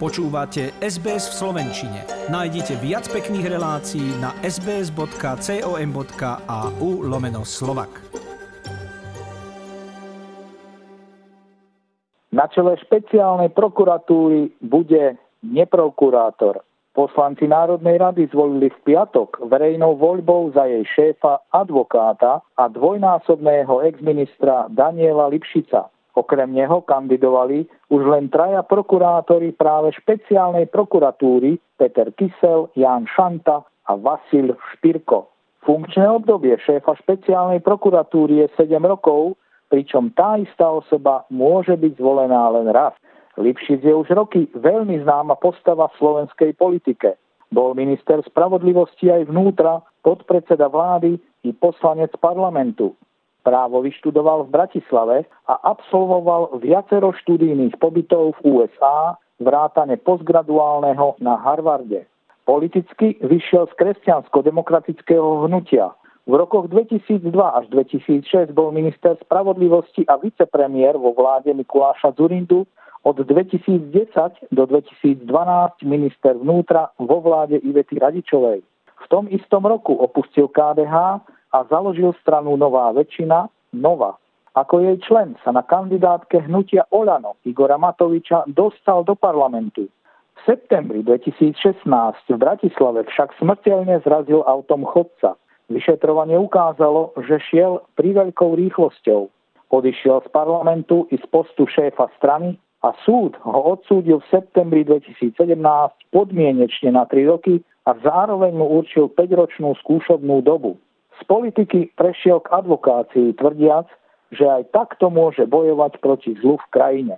Počúvate SBS v Slovenčine. Nájdite viac pekných relácií na sbs.com.au lomeno slovak. Na čele špeciálnej prokuratúry bude neprokurátor. Poslanci Národnej rady zvolili v piatok verejnou voľbou za jej šéfa advokáta a dvojnásobného exministra Daniela Lipšica. Okrem neho kandidovali už len traja prokurátori práve špeciálnej prokuratúry Peter Kysel, Jan Šanta a Vasil Špirko. Funkčné obdobie šéfa špeciálnej prokuratúry je 7 rokov, pričom tá istá osoba môže byť zvolená len raz. Lipšic je už roky veľmi známa postava v slovenskej politike. Bol minister spravodlivosti aj vnútra, podpredseda vlády i poslanec parlamentu. Právo vyštudoval v Bratislave a absolvoval viacero študijných pobytov v USA, vrátane postgraduálneho na Harvarde. Politicky vyšiel z kresťansko-demokratického hnutia. V rokoch 2002 až 2006 bol minister spravodlivosti a vicepremiér vo vláde Mikuláša Zurindu, od 2010 do 2012 minister vnútra vo vláde Ivety Radičovej. V tom istom roku opustil KDH a založil stranu Nová väčšina, Nova. Ako jej člen sa na kandidátke hnutia Olano Igora Matoviča dostal do parlamentu. V septembri 2016 v Bratislave však smrteľne zrazil autom chodca. Vyšetrovanie ukázalo, že šiel pri veľkou rýchlosťou. Odišiel z parlamentu i z postu šéfa strany a súd ho odsúdil v septembri 2017 podmienečne na 3 roky a zároveň mu určil 5-ročnú skúšobnú dobu. Z politiky prešiel k advokácii, tvrdiac, že aj takto môže bojovať proti zlu v krajine.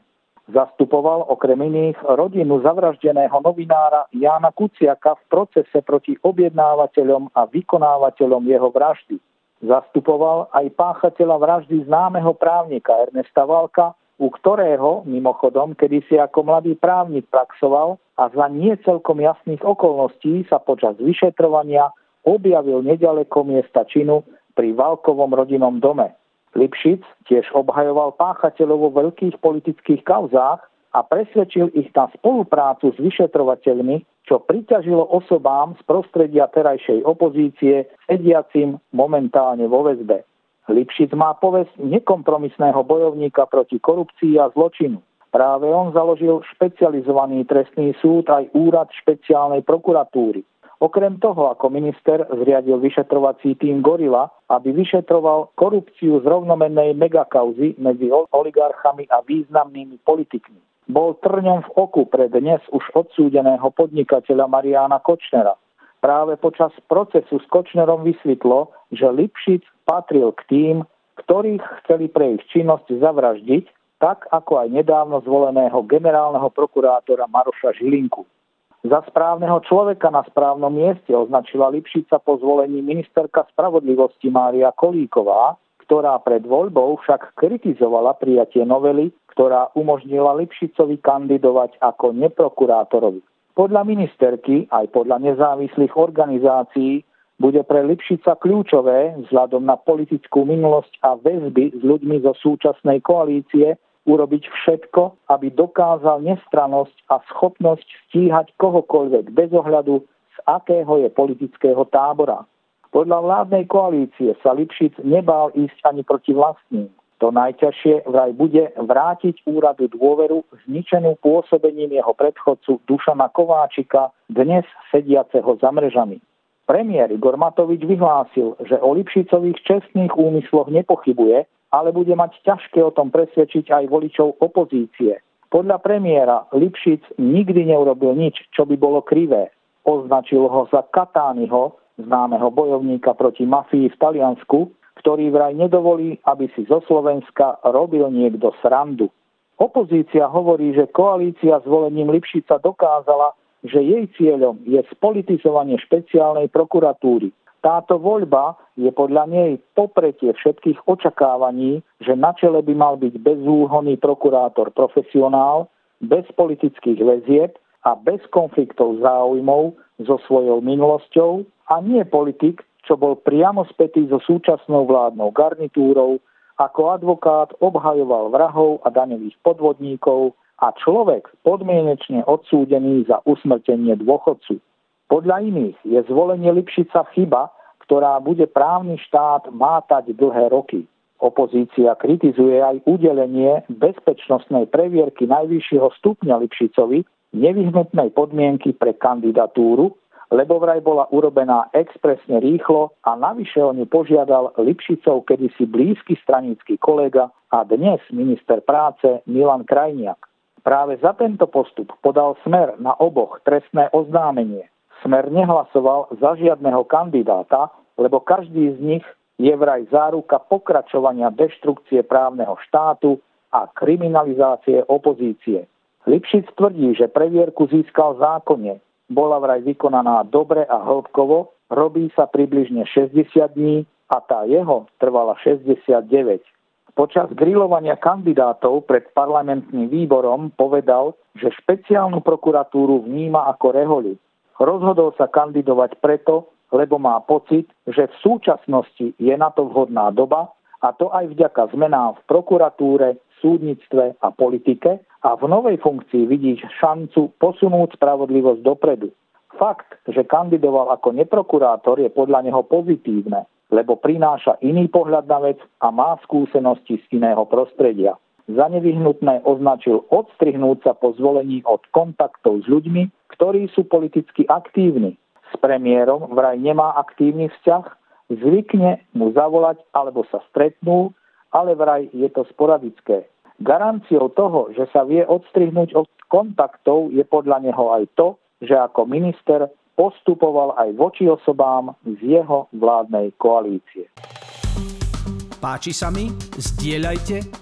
Zastupoval okrem iných rodinu zavraždeného novinára Jána Kuciaka v procese proti objednávateľom a vykonávateľom jeho vraždy. Zastupoval aj páchateľa vraždy známeho právnika Ernesta Valka, u ktorého, mimochodom, kedysi ako mladý právnik praxoval a za nie celkom jasných okolností sa počas vyšetrovania objavil nedaleko miesta činu pri Valkovom rodinnom dome. Lipšic tiež obhajoval páchateľov vo veľkých politických kauzách a presvedčil ich na spoluprácu s vyšetrovateľmi, čo priťažilo osobám z prostredia terajšej opozície sediacim momentálne vo väzbe. Lipšic má povesť nekompromisného bojovníka proti korupcii a zločinu. Práve on založil špecializovaný trestný súd aj úrad špeciálnej prokuratúry. Okrem toho, ako minister zriadil vyšetrovací tým Gorila, aby vyšetroval korupciu z rovnomennej megakauzy medzi oligarchami a významnými politikmi. Bol trňom v oku pre dnes už odsúdeného podnikateľa Mariána Kočnera. Práve počas procesu s Kočnerom vysvetlo, že Lipšic patril k tým, ktorých chceli pre ich činnosť zavraždiť, tak ako aj nedávno zvoleného generálneho prokurátora Maroša Žilinku. Za správneho človeka na správnom mieste označila Lipšica po zvolení ministerka spravodlivosti Mária Kolíková, ktorá pred voľbou však kritizovala prijatie novely, ktorá umožnila Lipšicovi kandidovať ako neprokurátorovi. Podľa ministerky aj podľa nezávislých organizácií bude pre Lipšica kľúčové vzhľadom na politickú minulosť a väzby s ľuďmi zo súčasnej koalície urobiť všetko, aby dokázal nestrannosť a schopnosť stíhať kohokoľvek bez ohľadu, z akého je politického tábora. Podľa vládnej koalície sa Lipšic nebál ísť ani proti vlastným. To najťažšie vraj bude vrátiť úradu dôveru zničenú pôsobením jeho predchodcu Dušana Kováčika, dnes sediaceho za mrežami. Premiér Igor Matovič vyhlásil, že o Lipšicových čestných úmysloch nepochybuje ale bude mať ťažké o tom presvedčiť aj voličov opozície. Podľa premiéra Lipšic nikdy neurobil nič, čo by bolo krivé. Označil ho za Katányho, známeho bojovníka proti mafii v Taliansku, ktorý vraj nedovolí, aby si zo Slovenska robil niekto srandu. Opozícia hovorí, že koalícia s volením Lipšica dokázala, že jej cieľom je spolitizovanie špeciálnej prokuratúry, táto voľba je podľa nej popretie všetkých očakávaní, že na čele by mal byť bezúhonný prokurátor profesionál, bez politických väzieb a bez konfliktov záujmov so svojou minulosťou a nie politik, čo bol priamo spätý so súčasnou vládnou garnitúrou, ako advokát obhajoval vrahov a daňových podvodníkov a človek podmienečne odsúdený za usmrtenie dôchodcu. Podľa iných je zvolenie Lipšica chyba, ktorá bude právny štát mátať dlhé roky. Opozícia kritizuje aj udelenie bezpečnostnej previerky najvyššieho stupňa Lipšicovi nevyhnutnej podmienky pre kandidatúru, lebo vraj bola urobená expresne rýchlo a navyše o ňu požiadal Lipšicov kedysi blízky stranický kolega a dnes minister práce Milan Krajniak. Práve za tento postup podal Smer na oboch trestné oznámenie. Smer nehlasoval za žiadneho kandidáta, lebo každý z nich je vraj záruka pokračovania deštrukcie právneho štátu a kriminalizácie opozície. Lipšic tvrdí, že previerku získal zákonne, bola vraj vykonaná dobre a hĺbkovo, robí sa približne 60 dní a tá jeho trvala 69. Počas grilovania kandidátov pred parlamentným výborom povedal, že špeciálnu prokuratúru vníma ako reholi. Rozhodol sa kandidovať preto, lebo má pocit, že v súčasnosti je na to vhodná doba a to aj vďaka zmenám v prokuratúre, súdnictve a politike a v novej funkcii vidí šancu posunúť spravodlivosť dopredu. Fakt, že kandidoval ako neprokurátor je podľa neho pozitívne, lebo prináša iný pohľad na vec a má skúsenosti z iného prostredia. Za nevyhnutné označil odstrihnúť sa po zvolení od kontaktov s ľuďmi, ktorí sú politicky aktívni. S premiérom vraj nemá aktívny vzťah, zvykne mu zavolať alebo sa stretnú, ale vraj je to sporadické. Garanciou toho, že sa vie odstrihnúť od kontaktov, je podľa neho aj to, že ako minister postupoval aj voči osobám z jeho vládnej koalície. Páči sa mi? Zdieľajte,